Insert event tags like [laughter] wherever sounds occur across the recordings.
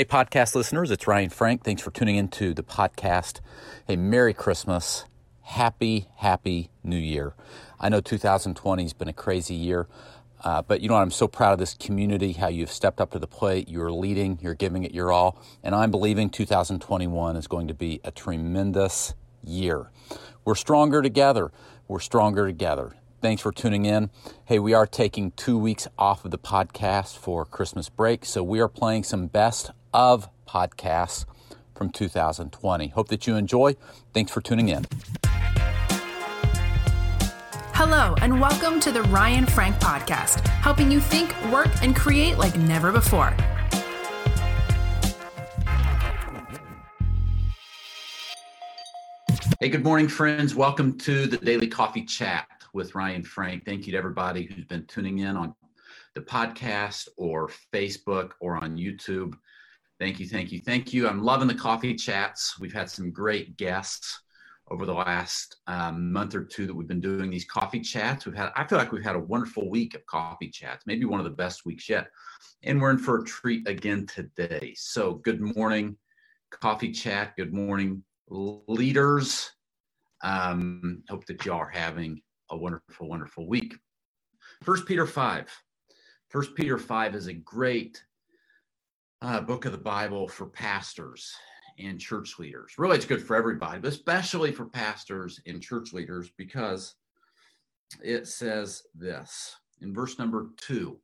Hey, podcast listeners, it's Ryan Frank. Thanks for tuning into the podcast. Hey, Merry Christmas. Happy, happy New Year. I know 2020 has been a crazy year, uh, but you know what? I'm so proud of this community, how you've stepped up to the plate. You're leading, you're giving it your all. And I'm believing 2021 is going to be a tremendous year. We're stronger together. We're stronger together. Thanks for tuning in. Hey, we are taking two weeks off of the podcast for Christmas break, so we are playing some best of podcasts from 2020. Hope that you enjoy. Thanks for tuning in. Hello, and welcome to the Ryan Frank Podcast, helping you think, work, and create like never before. Hey, good morning, friends. Welcome to the Daily Coffee Chat with Ryan Frank. Thank you to everybody who's been tuning in on the podcast or Facebook or on YouTube. Thank you, thank you, thank you. I'm loving the coffee chats. We've had some great guests over the last um, month or two that we've been doing these coffee chats. We've had, I feel like we've had a wonderful week of coffee chats, maybe one of the best weeks yet. And we're in for a treat again today. So, good morning, coffee chat. Good morning, leaders. Um, hope that y'all are having a wonderful, wonderful week. First Peter 5. First Peter 5 is a great uh, book of the Bible for pastors and church leaders. Really, it's good for everybody, but especially for pastors and church leaders because it says this in verse number two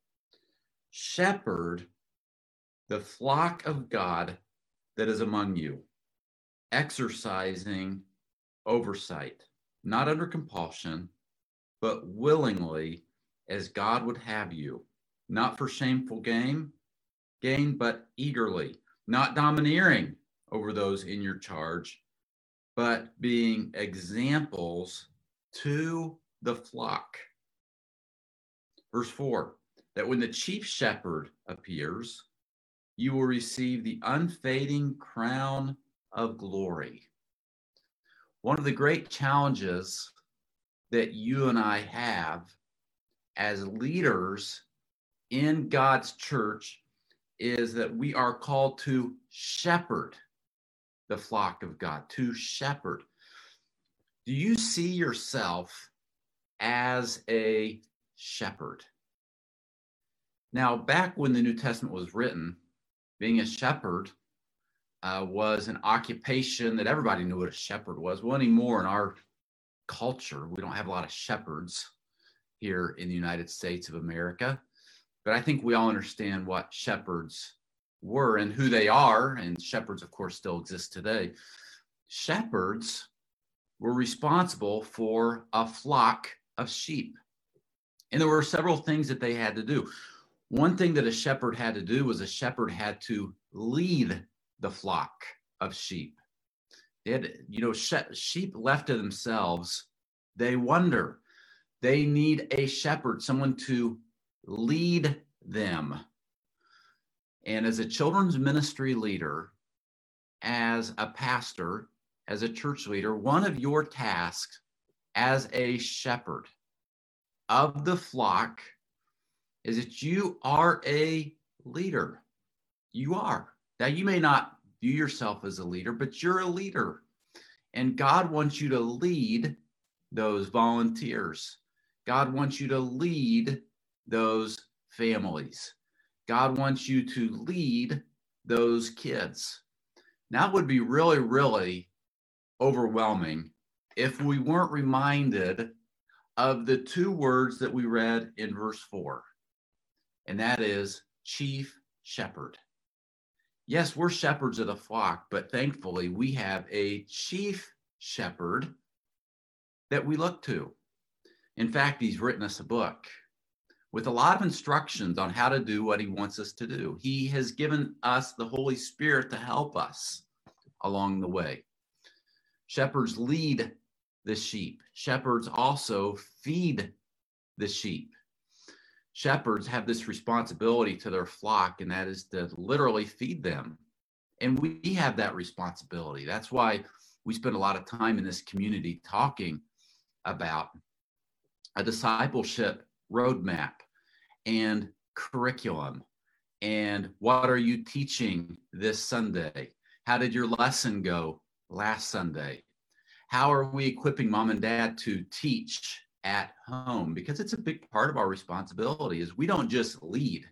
Shepherd the flock of God that is among you, exercising oversight, not under compulsion, but willingly as God would have you, not for shameful gain, gain, but eagerly, not domineering over those in your charge, but being examples to the flock. Verse 4 that when the chief shepherd appears, you will receive the unfading crown of glory. One of the great challenges that you and I have as leaders in God's church is that we are called to shepherd the flock of God, to shepherd. Do you see yourself as a shepherd? Now, back when the New Testament was written, being a shepherd uh, was an occupation that everybody knew what a shepherd was. Well, anymore in our culture, we don't have a lot of shepherds here in the United States of America. But I think we all understand what shepherds were and who they are. And shepherds, of course, still exist today. Shepherds were responsible for a flock of sheep. And there were several things that they had to do. One thing that a shepherd had to do was a shepherd had to lead the flock of sheep. They had, you know, sheep left to themselves, they wonder. They need a shepherd, someone to lead them. And as a children's ministry leader, as a pastor, as a church leader, one of your tasks as a shepherd of the flock is that you are a leader. You are. Now, you may not view yourself as a leader, but you're a leader. And God wants you to lead those volunteers. God wants you to lead those families. God wants you to lead those kids. That would be really, really overwhelming if we weren't reminded of the two words that we read in verse 4, and that is chief shepherd. Yes, we're shepherds of the flock, but thankfully we have a chief shepherd that we look to. In fact, he's written us a book with a lot of instructions on how to do what he wants us to do. He has given us the Holy Spirit to help us along the way. Shepherds lead the sheep, shepherds also feed the sheep. Shepherds have this responsibility to their flock, and that is to literally feed them. And we have that responsibility. That's why we spend a lot of time in this community talking about a discipleship roadmap and curriculum And what are you teaching this Sunday? How did your lesson go last Sunday? How are we equipping mom and dad to teach at home? Because it's a big part of our responsibility is we don't just lead,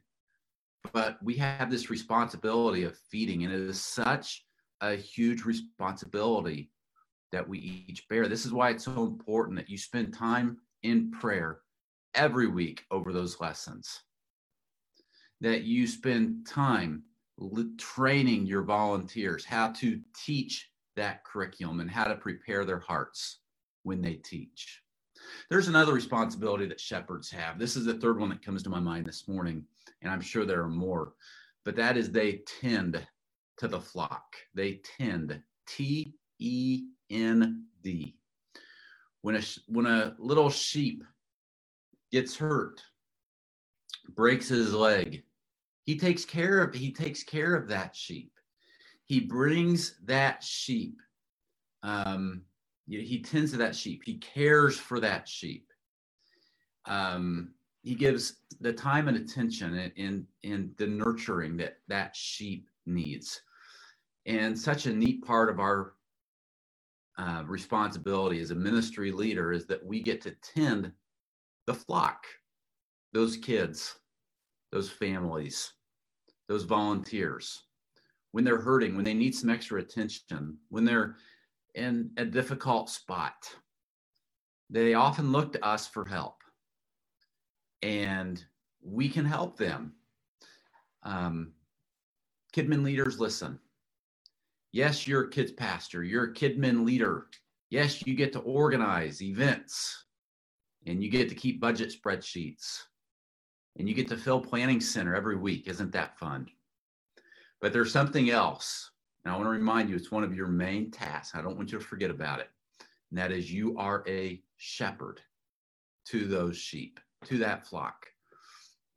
but we have this responsibility of feeding. And it is such a huge responsibility that we each bear. This is why it's so important that you spend time in prayer every week over those lessons, that you spend time training your volunteers how to teach that curriculum and how to prepare their hearts when they teach. There's another responsibility that shepherds have. This is the third one that comes to my mind this morning, and I'm sure there are more, but that is they tend to the flock. They tend, T E N D. When a, when a little sheep gets hurt, breaks his leg, he takes care of he takes care of that sheep. He brings that sheep um, he tends to that sheep. He cares for that sheep. Um, he gives the time and attention in, in the nurturing that that sheep needs. And such a neat part of our uh, responsibility as a ministry leader is that we get to tend the flock those kids those families those volunteers when they're hurting, when they need some extra attention, when they're in a difficult spot. They often look to us for help, and we can help them. Um, Kidmin leaders, listen. Yes, you're a kids pastor. You're a Kidmin leader. Yes, you get to organize events, and you get to keep budget spreadsheets, and you get to fill planning center every week. Isn't that fun? But there's something else. And I want to remind you, it's one of your main tasks. I don't want you to forget about it. And that is you are a shepherd to those sheep, to that flock.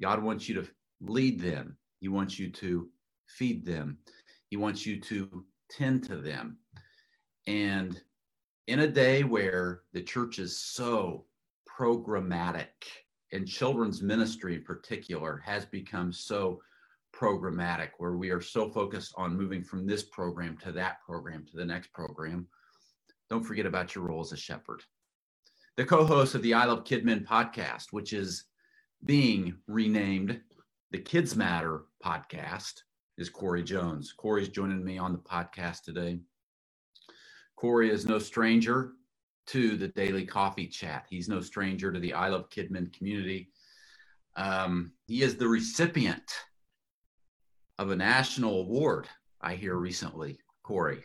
God wants you to lead them. He wants you to feed them. He wants you to tend to them. And in a day where the church is so programmatic and children's ministry in particular has become so programmatic where we are so focused on moving from this program to that program to the next program. Don't forget about your role as a shepherd. The co host of the I Love Kidmin podcast, which is being renamed the Kids Matter podcast, is Corey Jones. Corey's joining me on the podcast today. Corey is no stranger to the daily coffee chat. He's no stranger to the I Love Kidmin community. Um, he is the recipient of a national award, I hear recently, Corey.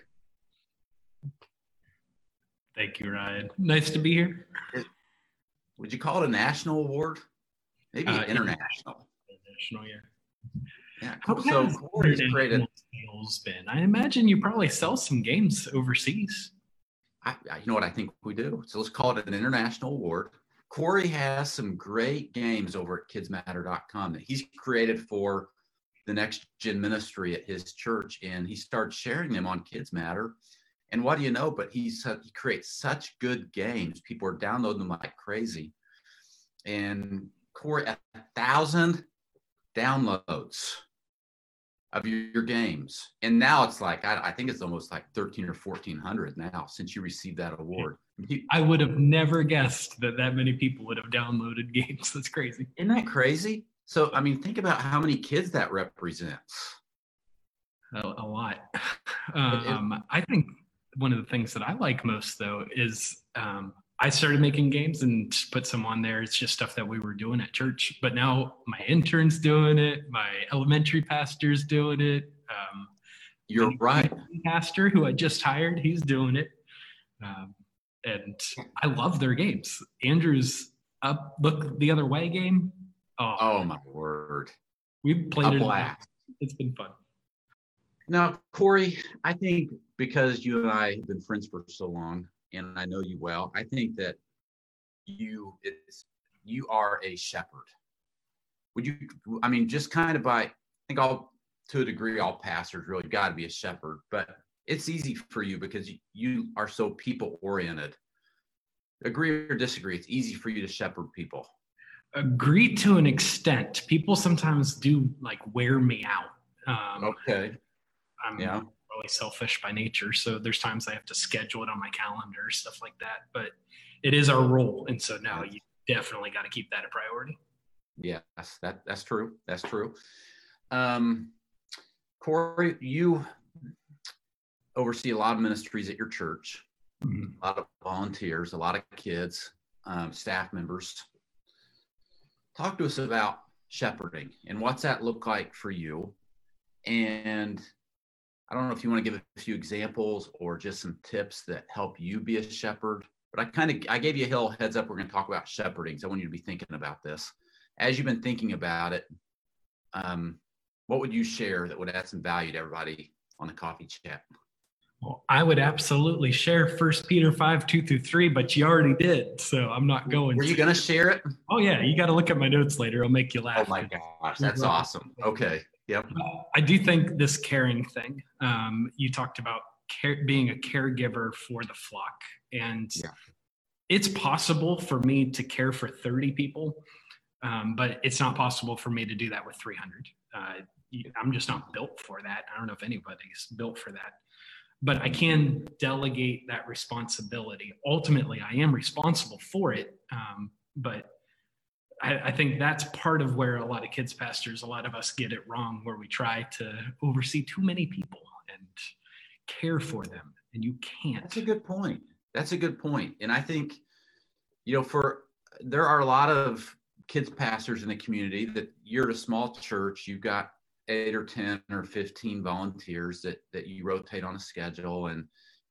Thank you, Ryan. Nice to be here. Would you call it a national award? Maybe uh, international. International, yeah. Yeah, cool. so Corey's created. Sales been? I imagine you probably sell some games overseas. I, I, you know what I think we do. So let's call it an international award. Corey has some great games over at kidsmatter.com that he's created for the next gen ministry at his church and he starts sharing them on kids matter and what do you know but he's uh, he creates such good games people are downloading them like crazy and Corey, a thousand downloads of your, games. And now it's like I, I, think it's almost like 13 or 1400 now since you received that award. I would have never guessed that that many people would have downloaded [laughs] games. That's crazy. Isn't that crazy? So, I mean, think about how many kids that represents. A, a lot. Um, I think one of the things that I like most, though, is um, I started making games and put some on there. It's just stuff that we were doing at church. But now my intern's doing it. My elementary pastor's doing it. Um, You're right. Pastor who I just hired, he's doing it. Um, and I love their games. Andrew's up, look the other way game. Oh, oh my word. We've played a it. It's been fun. Now, Corey, I think because you and I have been friends for so long and I know you well, I think that you it's you are a shepherd. Would you I mean just kind of by I think all to a degree all pastors really got to be a shepherd, but it's easy for you because you are so people oriented. Agree or disagree, it's easy for you to shepherd people. agree to an extent. People sometimes do like wear me out. Um, okay. I'm Yeah. Really selfish by nature, so there's times I have to schedule it on my calendar, stuff like that. But it is our role, and so now you definitely got to keep that a priority. Yes, that that's true. That's true. Um, Corey, you oversee a lot of ministries at your church, a lot of volunteers, a lot of kids, um, staff members. Talk to us about shepherding and what's that look like for you. And I don't know if you want to give a few examples or just some tips that help you be a shepherd. But I kind of I gave you a hill heads up. We're going to talk about shepherding. So I want you to be thinking about this as you've been thinking about it. Um, what would you share that would add some value to everybody on the coffee chat? Well, I would absolutely share First Peter five two through three, but you already did, so I'm not going. Were you going to share it? Oh yeah, you got to look at my notes later. It'll make you laugh. Oh my gosh, that's awesome. Okay, yep. I do think this caring thing. Um, you talked about care, being a caregiver for the flock, and Yeah. it's possible for me to care for 30 people, um, but it's not possible for me to do that with 300. Uh, I'm just not built for that. I don't know if anybody's built for that, but I can delegate that responsibility. Ultimately, I am responsible for it, um, but I, I think that's part of where a lot of kids pastors, a lot of us get it wrong, where we try to oversee too many people and care for them, and you can't. That's a good point. That's a good point. And I think, you know, for there are a lot of kids pastors in the community that you're at a small church, you've got eight or 10 or 15 volunteers that, that you rotate on a schedule and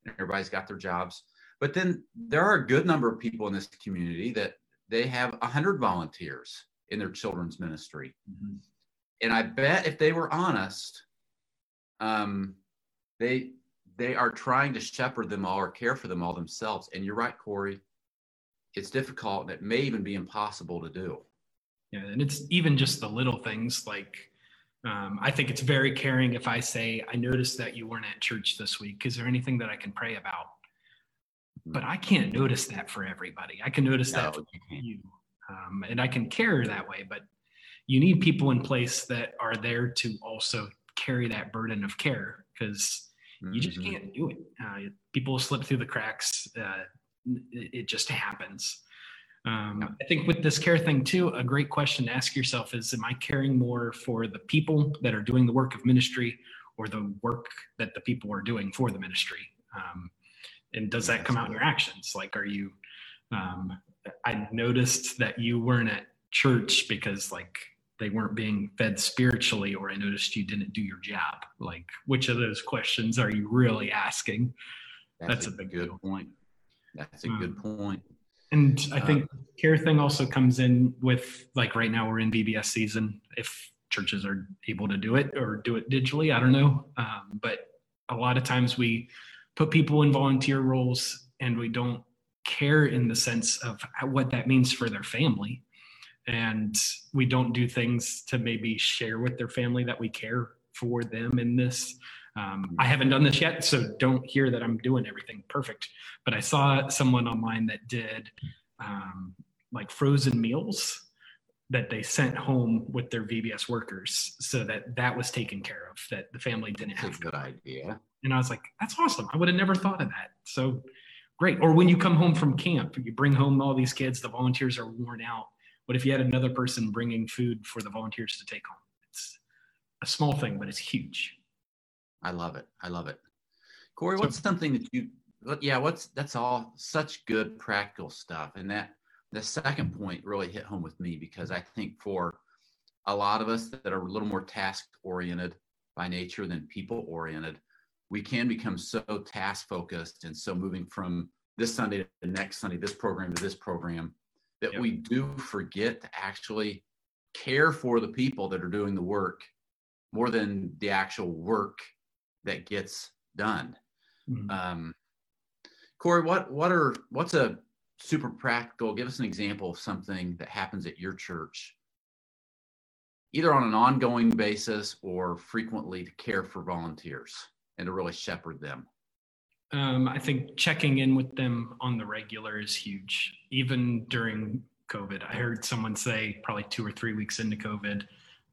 everybody's got their jobs. But then there are a good number of people in this community that they have 100 volunteers in their children's ministry. And I bet if they were honest, um, they they are trying to shepherd them all or care for them all themselves. And you're right, Corey. It's difficult and it may even be impossible to do. Yeah, and it's even just the little things like um, I think it's very caring if I say, I noticed that you weren't at church this week. Is there anything that I can pray about? But I can't notice that for everybody. I can notice that for you Um, and I can care that way, but you need people in place that are there to also carry that burden of care because you just Mhm. can't do it. Uh, people slip through the cracks. Uh, it, it just happens. Um, I think with this care thing too, a great question to ask yourself is: Am I caring more for the people that are doing the work of ministry, or the work that the people are doing for the ministry? Um, and does that come out in your actions? Like, are you? Um, I noticed that you weren't at church because like they weren't being fed spiritually, or I noticed you didn't do your job. Like, which of those questions are you really asking? That's a big good deal. point. That's a Um, good point. And I Uh, think care thing also comes in with like right now we're in VBS season. If churches are able to do it or do it digitally, I don't know. Um, but a lot of times we put people in volunteer roles and we don't care in the sense of what that means for their family. And we don't do things to maybe share with their family that we care for them in this. Um, I haven't done this yet, so don't hear that I'm doing everything perfect. But I saw someone online that did um, like frozen meals that they sent home with their VBS workers, so that that was taken care of. That the family didn't have. That's a have good idea. And I was like, that's awesome. I would have never thought of that. So great. Or when you come home from camp, you bring home all these kids. The volunteers are worn out. What if you had another person bringing food for the volunteers to take home? It's a small thing, but it's huge. I love it. I love it. Corey, So- what's something that you, yeah, what's, that's all such good practical stuff. And that, the second point really hit home with me because I think for a lot of us that are a little more task oriented by nature than people oriented, we can become so task focused and so moving from this Sunday to the next Sunday, this program to this program, that Yep. we do forget to actually care for the people that are doing the work more than the actual work that gets done. Mhm. Um, Corey, what what are what's a super practical? Give us an example of something that happens at your church, either on an ongoing basis or frequently to care for volunteers and to really shepherd them. Um, I think checking in with them on the regular is huge. Even during COVID. I heard someone say probably two or three weeks into COVID,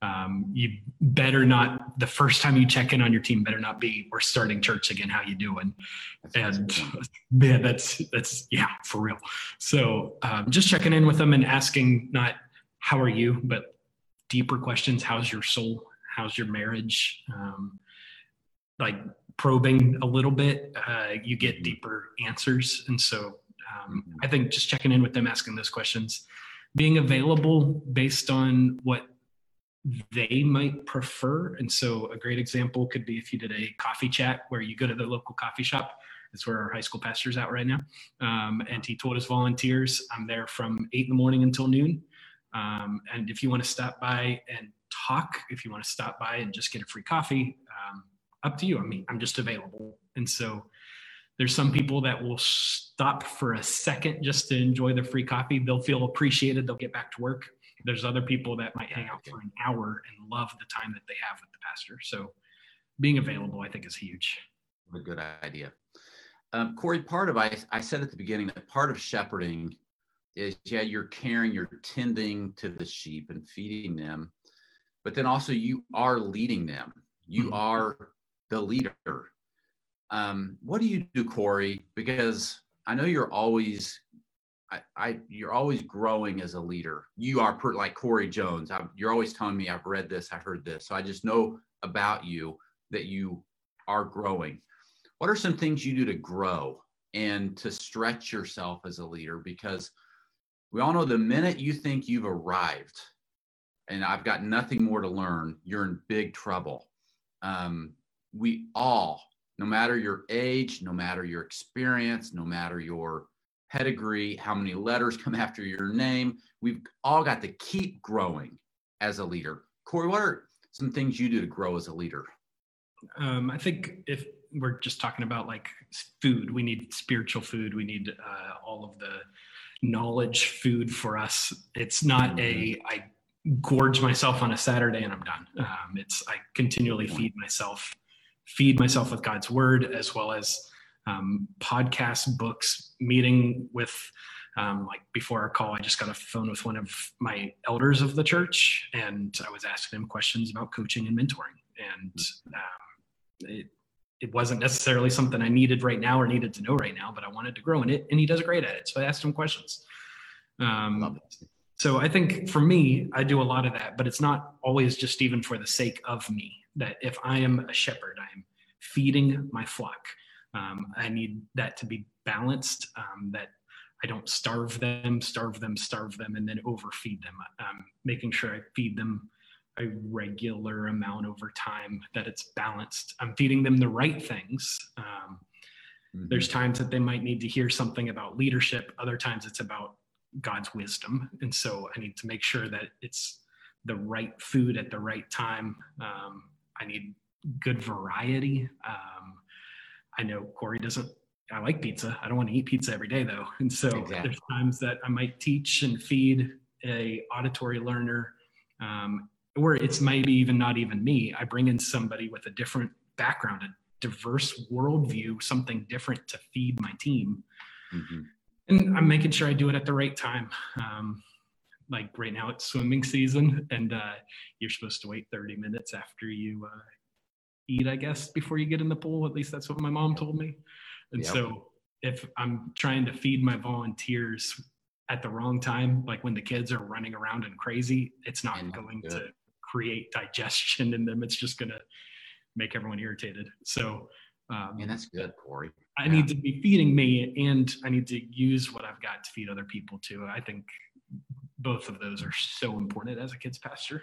um, you better not the first time you check in on your team better not be we're starting church again. How you doing? And [laughs] man that's that's yeah for real. So um, just checking in with them and asking not how are you? but deeper questions how's your soul? How's your marriage? Um, like probing a little bit uh, you get mm-hmm. deeper answers. And so um, mm-hmm. i think just checking in with them asking those questions being available based on what they might prefer. And so, a great example could be if you did a coffee chat where you go to the local coffee shop. That's where our high school pastor's at right now. Um, and he told his volunteers, I'm there from eight in the morning until noon. Um, and if you want to stop by and talk, if you want to stop by and just get a free coffee, um, up to you. I mean, I'm just available. And so, there's some people that will stop for a second just to enjoy the free coffee. They'll feel appreciated. They'll get back to work there's other people that might hang out for an hour and love the time that they have with the pastor. So being available, I think, is huge. A good idea. Um, Corey, part of I, I said at the beginning that part of shepherding is yeah, you're caring, you're tending to the sheep and feeding them, but then also you are leading them. You mm-hmm. are the leader. Um, what do you do, Corey? Because I know you're always I, I, you're always growing as a leader. You are per, like Corey Jones. I, you're always telling me I've read this, I've heard this. So I just know about you that you are growing. What are some things you do to grow and to stretch yourself as a leader? Because we all know the minute you think you've arrived and I've got nothing more to learn, you're in big trouble. Um, we all, no matter your age, no matter your experience, no matter your pedigree, how many letters come after your name. We've all got to keep growing as a leader. Corey, what are some things you do to grow as a leader? Um, I think if we're just talking about like food, we need spiritual food. We need uh, all of the knowledge food for us. It's not a mm-hmm. Gorge myself on a Saturday and I'm done. Um, it's I continually feed myself, feed myself with God's word as well as um, podcasts, books, meeting with, um, like before our call, I just got a phone with one of my elders of the church, and I was asking him questions about coaching and mentoring. And um, it, it wasn't necessarily something I needed right now or needed to know right now, but I wanted to grow in it, and he does great at it. So I asked him questions. Um, so I think for me, I do a lot of that, but it's not always just even for the sake of me. That if I am a shepherd, I am feeding my flock. Um, I need that to be balanced, um, that I don't starve them, starve them, starve them, and then overfeed them. Um, making sure I feed them a regular amount over time, that it's balanced. I'm feeding them the right things. Um, mm-hmm. There's times that they might need to hear something about leadership, other times it's about God's wisdom. And so I need to make sure that it's the right food at the right time. Um, I need good variety. Um, I know Corey doesn't. I like pizza. I don't want to eat pizza every day though, and so exactly. there's times that I might teach and feed a auditory learner, um, or it's maybe even not even me. I bring in somebody with a different background, a diverse worldview, something different to feed my team, mm-hmm. and I'm making sure I do it at the right time. Um, like right now it's swimming season and uh, you're supposed to wait 30 minutes after you uh, eat, I guess, before you get in the pool. At least that's what my mom told me. And yep. so if I'm trying to feed my volunteers at the wrong time, like when the kids are running around and crazy, it's not and going to create digestion in them. It's just going to make everyone irritated. So, um, and that's good, Corey. I yeah. need to be feeding me and I need to use what I've got to feed other people too. I think both of those are so important as a kid's pastor.